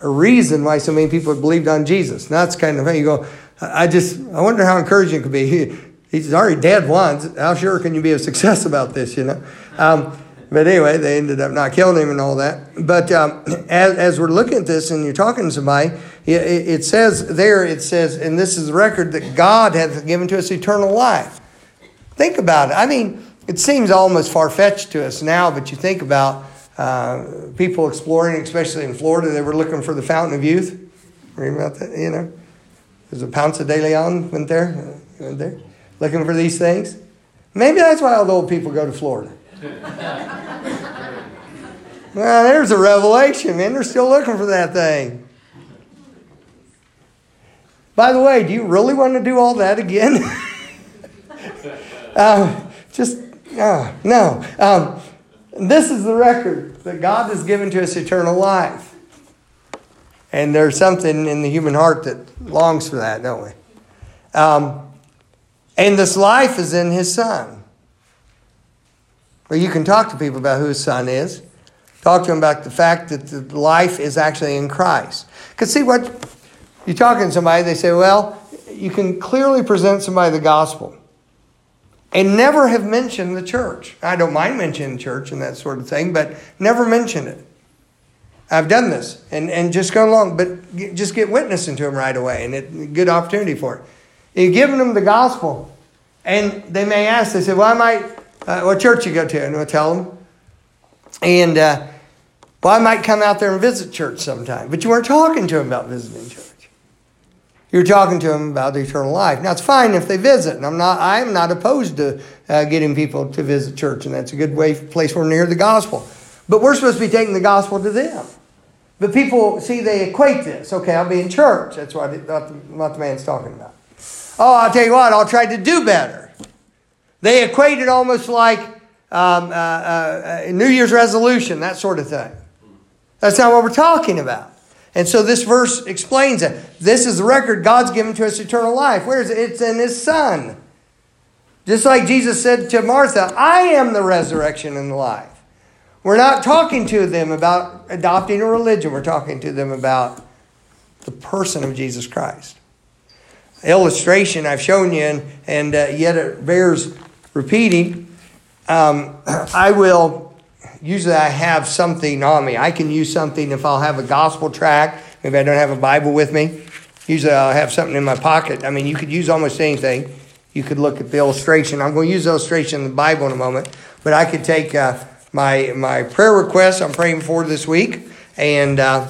a reason why so many people had believed on Jesus. And that's kind of how you go. I just I wonder how encouraging it could be. he's already dead once. How sure can you be a success about this, you know? Um, but anyway, they ended up not killing him and all that. But um, as, as we're looking at this and you're talking to somebody, it, it says there, it says, and this is the record that God hath given to us eternal life. Think about it. I mean, it seems almost far fetched to us now, but you think about uh, people exploring, especially in Florida, they were looking for the fountain of youth. Read about that, you know? There's a Ponce de Leon went there, went there, looking for these things. Maybe that's why all the old people go to Florida. well, there's a revelation, man. They're still looking for that thing. By the way, do you really want to do all that again? uh, just, uh, no. Um, this is the record that God has given to us eternal life. And there's something in the human heart that longs for that, don't we? Um, and this life is in His Son. Well, you can talk to people about who his son is. Talk to them about the fact that the life is actually in Christ. Because see what you're talking to somebody, they say, well, you can clearly present somebody the gospel and never have mentioned the church. I don't mind mentioning church and that sort of thing, but never mention it. I've done this and, and just go along, but just get witnessing to them right away and it good opportunity for it. You're giving them the gospel, and they may ask, they say, well, I might uh, what church you go to, and we'll tell them. And, uh, well, I might come out there and visit church sometime. But you weren't talking to them about visiting church. You're talking to them about the eternal life. Now, it's fine if they visit, and I'm not, I'm not opposed to uh, getting people to visit church, and that's a good way, place where near the gospel. But we're supposed to be taking the gospel to them. But people, see, they equate this. Okay, I'll be in church. That's what, the, what the man's talking about. Oh, I'll tell you what, I'll try to do better. They equate it almost like um, uh, uh, New Year's resolution, that sort of thing. That's not what we're talking about. And so this verse explains it. This is the record God's given to us eternal life. Where is it? It's in His Son. Just like Jesus said to Martha, I am the resurrection and the life. We're not talking to them about adopting a religion, we're talking to them about the person of Jesus Christ. Illustration I've shown you, and, and uh, yet it bears repeating, um, I will, usually I have something on me. I can use something if I'll have a gospel tract. Maybe I don't have a Bible with me. Usually I'll have something in my pocket. I mean, you could use almost anything. You could look at the illustration. I'm going to use illustration in the Bible in a moment. But I could take uh, my, my prayer requests I'm praying for this week, and uh,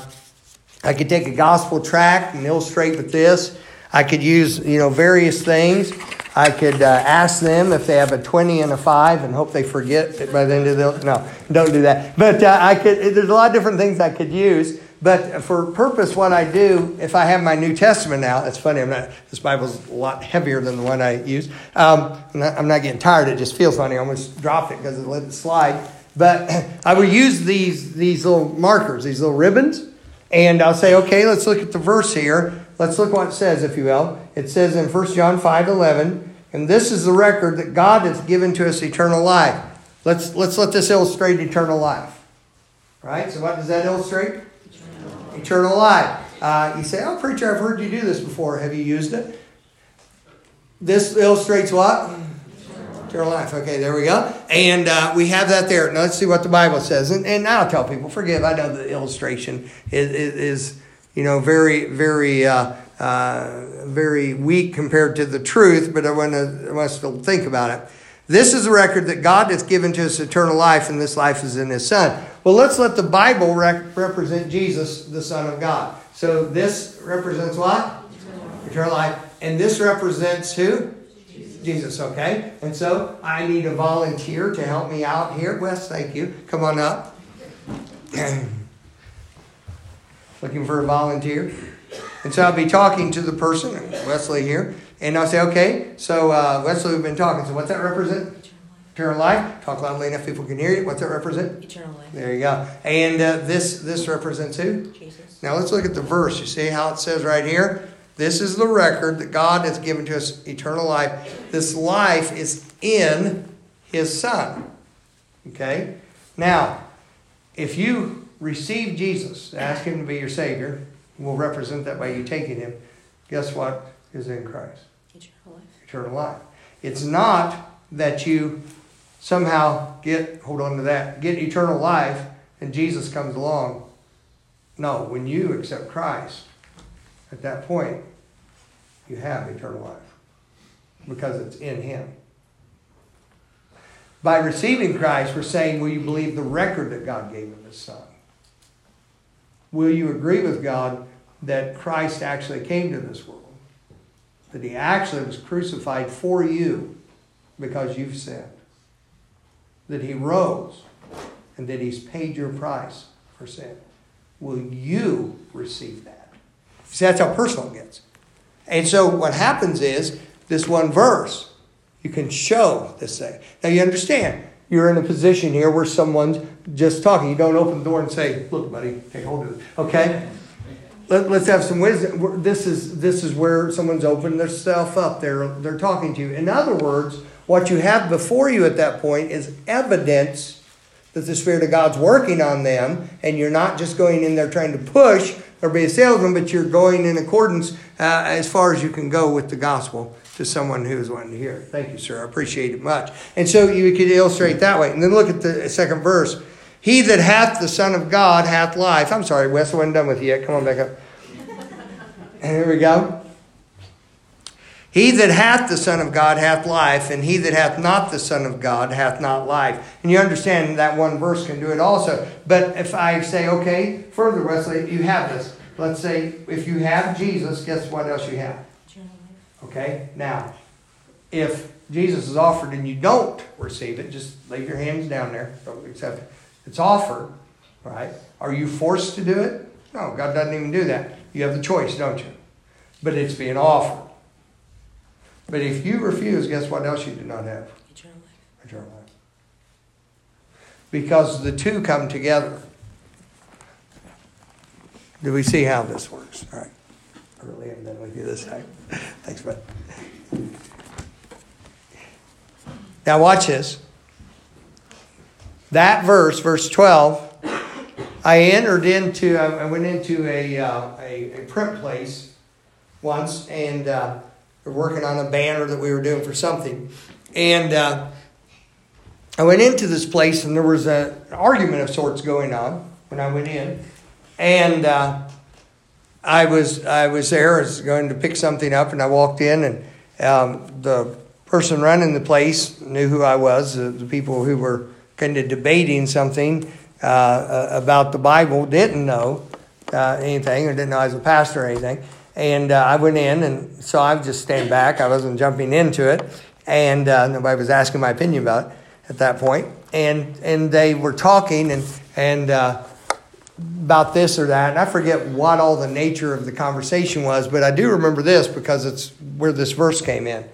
I could take a gospel tract and illustrate with this. I could use, you know, various things. I could uh, ask them if they have a 20 and a 5 and hope they forget it by the end of the no don't do that. But uh, I could there's a lot of different things I could use. But for purpose what I do if I have my New Testament out it's funny I'm not this Bible's a lot heavier than the one I use. Um, I'm, not, I'm, not, getting tired it just feels funny I almost dropped it because it let it slide. But I would use these these little markers these little ribbons and I'll say okay let's look at the verse here Let's look what it says, if you will. It says in 1 John 5 11, and this is the record that God has given to us eternal life. Let's, let's let this illustrate eternal life. Right? So, what does that illustrate? Eternal, eternal life. Uh, you say, Oh, preacher, I've heard you do this before. Have you used it? This illustrates what? Eternal life. Okay, there we go. And uh, we have that there. Now let's see what the Bible says. And, and I'll tell people, forgive, I know the illustration is, is you know, very, very, uh, uh, very weak compared to the truth, but I want, to, I want us to think about it. This is a record that God has given to us eternal life, and this life is in His Son. Well, let's let the Bible rec- represent Jesus, the Son of God. So this represents what? Eternal, eternal life. And this represents who? Jesus. Jesus, okay? And so I need a volunteer to help me out here. Wes, thank you. Come on up. looking for a volunteer. And so I'll be talking to the person, Wesley here, and I'll say, okay, so uh, Wesley, we've been talking. So what's that represent? Eternal life. Talk loudly enough people can hear you. What's that represent? Eternal life. There you go. And uh, this this represents who? Jesus. Now let's look at the verse. You see how it says right here? This is the record that God has given to us eternal life. This life is in His Son. Okay? Now, if you receive Jesus, ask Him to be your Savior, we'll represent that by you taking Him, guess what is in Christ? Eternal life. Eternal life. It's not that you somehow get, hold on to that, get eternal life and Jesus comes along. No, when you accept Christ, at that point, you have eternal life because it's in Him. By receiving Christ, we're saying, Will you believe the record that God gave of His Son? Will you agree with God that Christ actually came to this world? That He actually was crucified for you because you've sinned? That He rose and that He's paid your price for sin? Will you receive that? See, that's how personal it gets. And so what happens is this one verse you can show this thing. Now you understand, you're in a position here where someone's just talking. You don't open the door and say, "Look, buddy, take hold of it." Okay. Let, us have some wisdom. This is this is where someone's opened themselves up. They're they're talking to you. In other words, what you have before you at that point is evidence that the Spirit of God's working on them, and you're not just going in there trying to push or be a salesman, but you're going in accordance uh, as far as you can go with the gospel to someone who is wanting to hear. Thank you, sir. I appreciate it much. And so you could illustrate that way. And then look at the second verse. He that hath the Son of God hath life. I'm sorry, Wes, I wasn't done with you yet. Come on back up. And here we go. He that hath the Son of God hath life, and he that hath not the Son of God hath not life. And you understand that one verse can do it also. But if I say, okay, further, Wesley, you have this. Let's say if you have Jesus, guess what else you have? Okay? Now, if Jesus is offered and you don't receive it, just leave your hands down there. Don't accept it. It's offered, right? Are you forced to do it? No, God doesn't even do that. You have the choice, don't you? But it's being offered. But if you refuse, guess what else you do not have? Eternal life. Eternal life. Because the two come together. Do we see how this works? All right. Really haven't done with you this time. Thanks, bud. Now, watch this. That verse, verse 12, I entered into, I went into a, uh, a, a, print place once, and uh, we are working on a banner that we were doing for something. And uh, I went into this place, and there was a, an argument of sorts going on when I went in. And uh, I was I was there, I was going to pick something up, and I walked in, and um, the person running the place knew who I was. Uh, the people who were kind of debating something uh, uh, about the Bible didn't know uh, anything, or didn't know I was a pastor or anything. And uh, I went in, and so I just stand back. I wasn't jumping into it, and uh, nobody was asking my opinion about it at that point. And and they were talking, and and about this or that. And I forget what all the nature of the conversation was, but I do remember this because it's where this verse came in.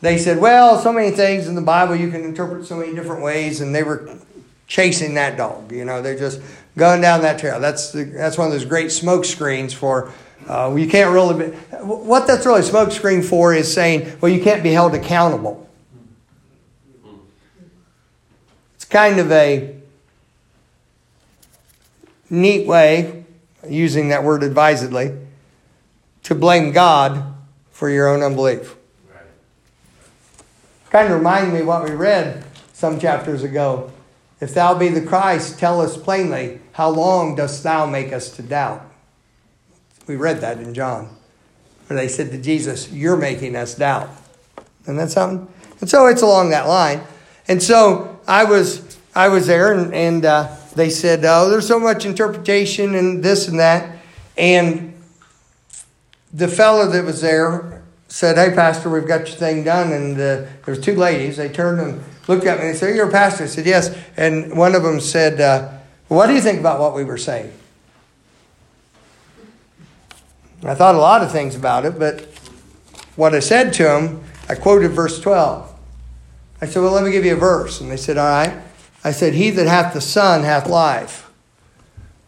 They said, well, so many things in the Bible you can interpret so many different ways, and they were chasing that dog. You know, they're just going down that trail. That's the, that's one of those great smoke screens for. Uh, you can't really. Be, what that's really smoke screen for is saying, well, you can't be held accountable. It's kind of a neat way, using that word advisedly, to blame God for your own unbelief. Right. Kind of reminded me what we read some chapters ago. If thou be the Christ, tell us plainly, how long dost thou make us to doubt? We read that in John. Where they said to Jesus, You're making us doubt. And that's something? And so it's along that line. And so I was I was there and, and uh, they said, oh, there's so much interpretation and this and that. And the fellow that was there said, hey, Pastor, we've got your thing done. And uh, there was two ladies. They turned and looked at me and said, you're a pastor? I said, yes. And one of them said, uh, what do you think about what we were saying? I thought a lot of things about it, but what I said to him, I quoted verse 12. I said, well, let me give you a verse. And they said, all right. I said, He that hath the Son hath life,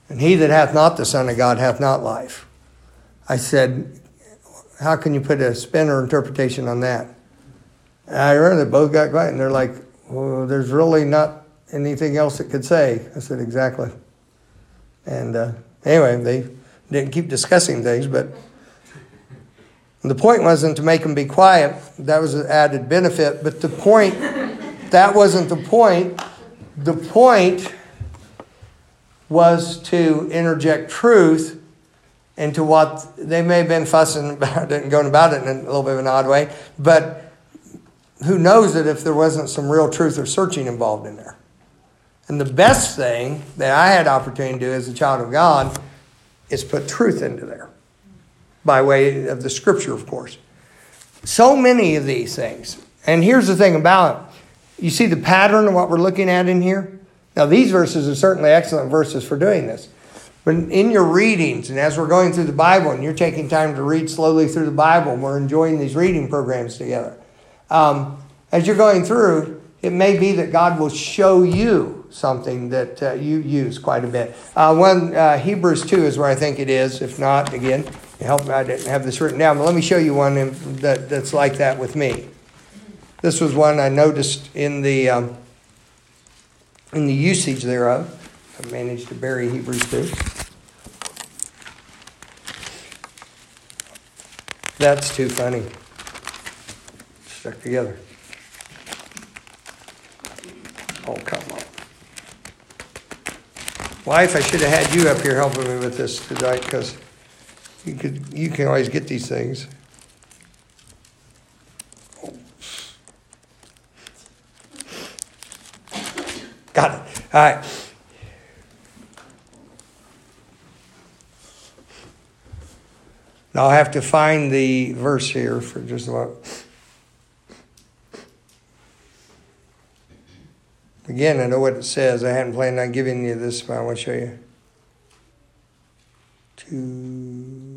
and he that hath not the Son of God hath not life. I said, How can you put a spin or interpretation on that? And I remember they both got quiet, and they're like, Well, there's really not anything else it could say. I said, Exactly. And uh, anyway, they didn't keep discussing things, but the point wasn't to make them be quiet, that was an added benefit. But the point, that wasn't the point. The point was to interject truth into what they may have been fussing about it and going about it in a little bit of an odd way. But who knows it if there wasn't some real truth or searching involved in there. And the best thing that I had opportunity to do as a child of God is put truth into there by way of the scripture, of course. So many of these things. And here's the thing about it you see the pattern of what we're looking at in here? Now, these verses are certainly excellent verses for doing this. But in your readings, and as we're going through the Bible, and you're taking time to read slowly through the Bible, we're enjoying these reading programs together, um, as you're going through, it may be that God will show you something that uh, you use quite a bit. Uh, one uh, Hebrews two is where I think it is. If not, again, help me. I didn't have this written down, but let me show you one that, that's like that with me. This was one I noticed in the um, in the usage thereof. I managed to bury Hebrews two. That's too funny. Stuck together. Oh, come on. Wife, I should have had you up here helping me with this tonight because you could you can always get these things. Got it. All right. Now I'll have to find the verse here for just a moment. Again, I know what it says. I hadn't planned on giving you this, but I want to show you. Two.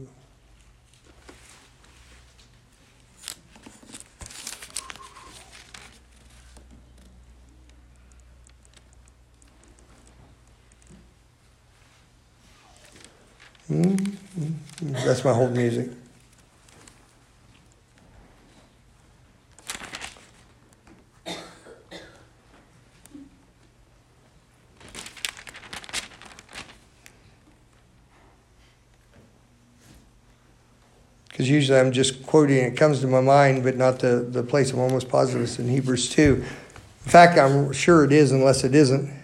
That's my whole music. Because usually I'm just quoting, it comes to my mind, but not the, the place I'm almost positive it's in Hebrews 2. In fact, I'm sure it is, unless it isn't.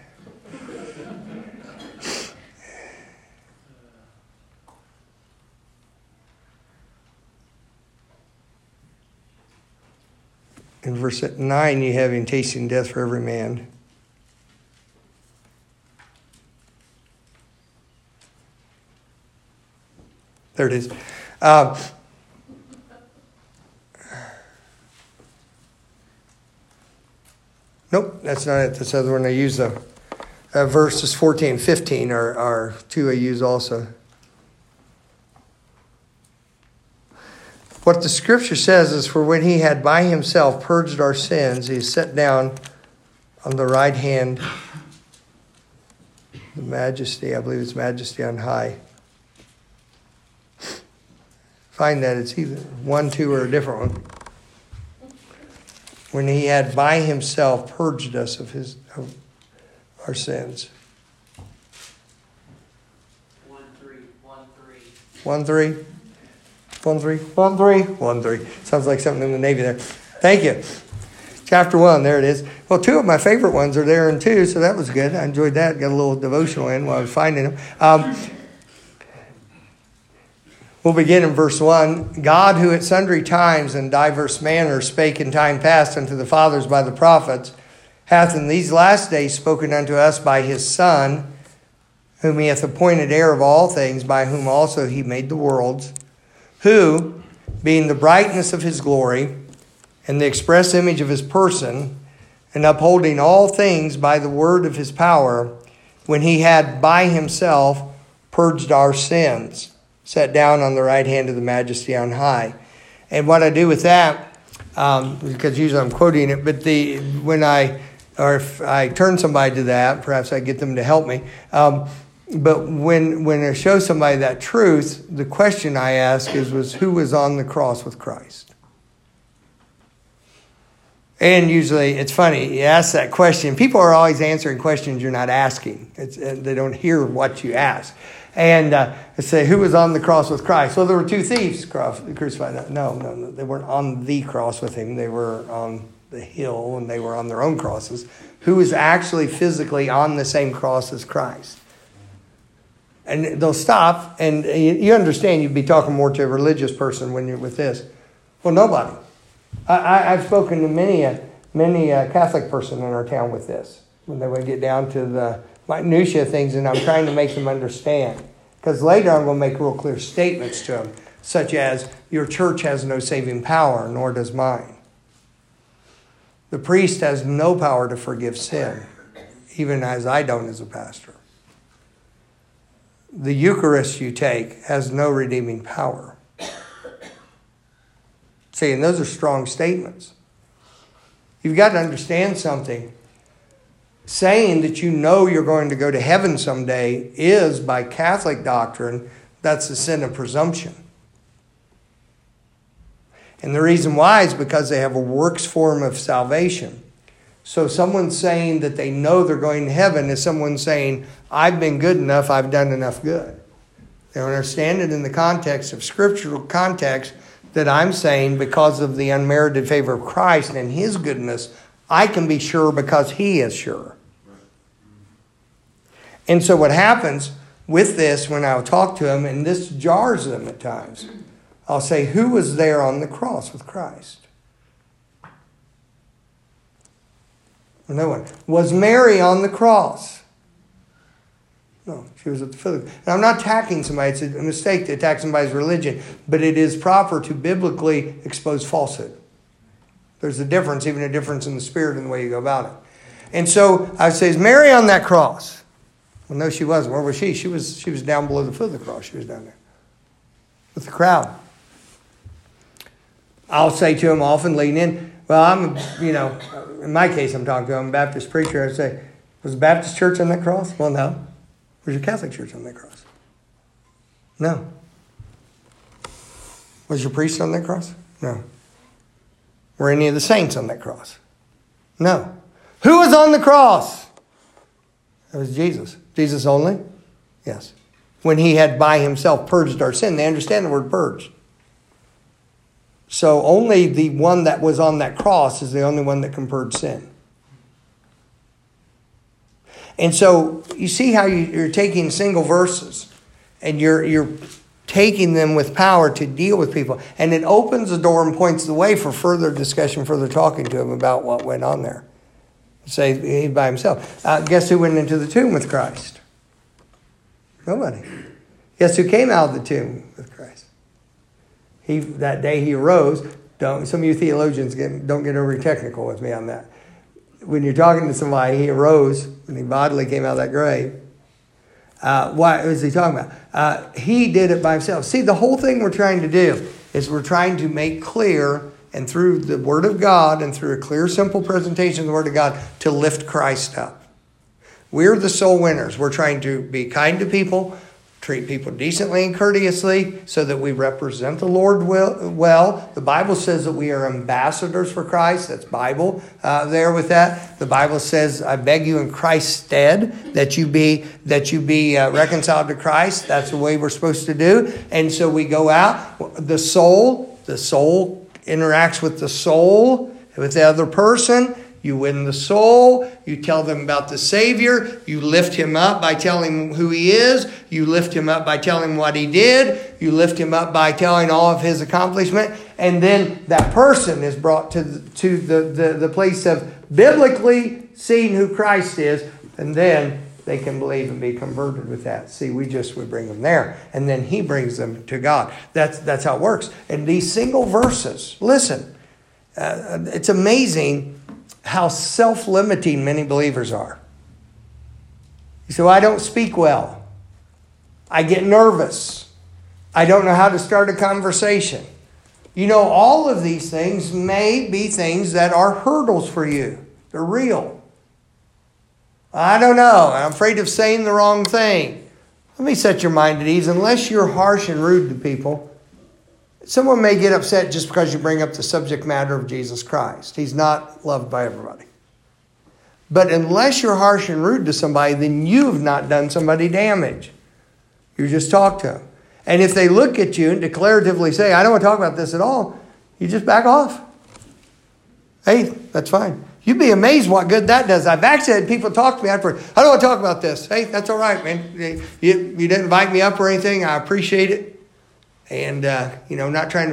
In verse 9, you have in tasting death for every man. There it is. Uh, nope, that's not it. That's the other one I use, though. Uh, verses 14 and 15 are, are two I use also. What the scripture says is, For when he had by himself purged our sins, he sat down on the right hand, the majesty, I believe it's majesty on high. Find that it's either one, two, or a different one. When he had by himself purged us of his of our sins. One three, one three. One three. One three. One three. One three. Sounds like something in the Navy there. Thank you. Chapter one, there it is. Well, two of my favorite ones are there in two, so that was good. I enjoyed that. Got a little devotional in while I was finding them. Um, We'll begin in verse 1. God, who at sundry times and diverse manners spake in time past unto the fathers by the prophets, hath in these last days spoken unto us by his Son, whom he hath appointed heir of all things, by whom also he made the worlds, who, being the brightness of his glory, and the express image of his person, and upholding all things by the word of his power, when he had by himself purged our sins sat down on the right hand of the majesty on high. And what I do with that, um, because usually I'm quoting it, but the when I or if I turn somebody to that, perhaps I get them to help me. Um, but when when I show somebody that truth, the question I ask is was who was on the cross with Christ? And usually it's funny, you ask that question. People are always answering questions you're not asking. It's, they don't hear what you ask. And uh, say, who was on the cross with Christ? Well, there were two thieves crucified. No, no, no, they weren't on the cross with him. They were on the hill and they were on their own crosses. Who was actually physically on the same cross as Christ? And they'll stop, and you understand you'd be talking more to a religious person when you're with this. Well, nobody. I, have spoken to many, a, many a Catholic person in our town with this when they would get down to the minutia things, and I'm trying to make them understand. Because later I'm going to make real clear statements to them, such as, Your church has no saving power, nor does mine. The priest has no power to forgive sin, even as I don't as a pastor. The Eucharist you take has no redeeming power. See, and those are strong statements. You've got to understand something saying that you know you're going to go to heaven someday is, by Catholic doctrine, that's a sin of presumption. And the reason why is because they have a works form of salvation. So someone saying that they know they're going to heaven is someone saying, I've been good enough, I've done enough good. They understand it in the context of scriptural context that I'm saying because of the unmerited favor of Christ and his goodness, I can be sure because he is sure. And so what happens with this when I'll talk to them, and this jars them at times, I'll say, Who was there on the cross with Christ? No one. Was Mary on the cross? No, she was at the foot. And I'm not attacking somebody. It's a mistake to attack somebody's religion, but it is proper to biblically expose falsehood. There's a difference, even a difference in the spirit and the way you go about it. And so I say, is Mary on that cross? Well, no, she wasn't. Where was she? She was, she was down below the foot of the cross. She was down there with the crowd. I'll say to him often, lean in. Well, I'm, you know, in my case, I'm talking to him, Baptist preacher. I'd say, was the Baptist church on that cross? Well, no. Was your Catholic church on that cross? No. Was your priest on that cross? No. Were any of the saints on that cross? No. Who was on the cross? It was Jesus. Jesus only? Yes. When he had by himself purged our sin. They understand the word purged. So only the one that was on that cross is the only one that purge sin. And so you see how you, are taking single verses and you're, you're taking them with power to deal with people. And it opens the door and points the way for further discussion, further talking to him about what went on there. Say he by himself. Uh, guess who went into the tomb with Christ? Nobody. Guess who came out of the tomb? He that day he arose. Don't some of you theologians get, don't get over technical with me on that. When you're talking to somebody, he arose and he bodily came out of that grave. Uh, what is he talking about? Uh, he did it by himself. See, the whole thing we're trying to do is we're trying to make clear and through the Word of God and through a clear, simple presentation of the Word of God to lift Christ up. We're the soul winners. We're trying to be kind to people, treat people decently and courteously so that we represent the Lord well. The Bible says that we are ambassadors for Christ. That's Bible uh, there with that. The Bible says, "I beg you in Christ's stead that you be that you be uh, reconciled to Christ." That's the way we're supposed to do. And so we go out. The soul, the soul interacts with the soul, with the other person. You win the soul. You tell them about the Savior. You lift him up by telling who he is. You lift him up by telling what he did. You lift him up by telling all of his accomplishment. And then that person is brought to the, to the, the, the place of biblically seeing who Christ is. And then they can believe and be converted with that. See, we just would bring them there, and then He brings them to God. That's that's how it works. And these single verses, listen, uh, it's amazing how self-limiting many believers are. You say, well, I don't speak well. I get nervous. I don't know how to start a conversation. You know, all of these things may be things that are hurdles for you. They're real. I don't know. I'm afraid of saying the wrong thing. Let me set your mind at ease. Unless you're harsh and rude to people, someone may get upset just because you bring up the subject matter of Jesus Christ. He's not loved by everybody. But unless you're harsh and rude to somebody, then you've not done somebody damage. You just talk to them. And if they look at you and declaratively say, I don't want to talk about this at all, you just back off. Hey, that's fine. You'd be amazed what good that does. I've actually had people talk to me after, I don't want to talk about this. Hey, that's all right, man. You, you didn't invite me up or anything. I appreciate it. And, uh, you know, not trying to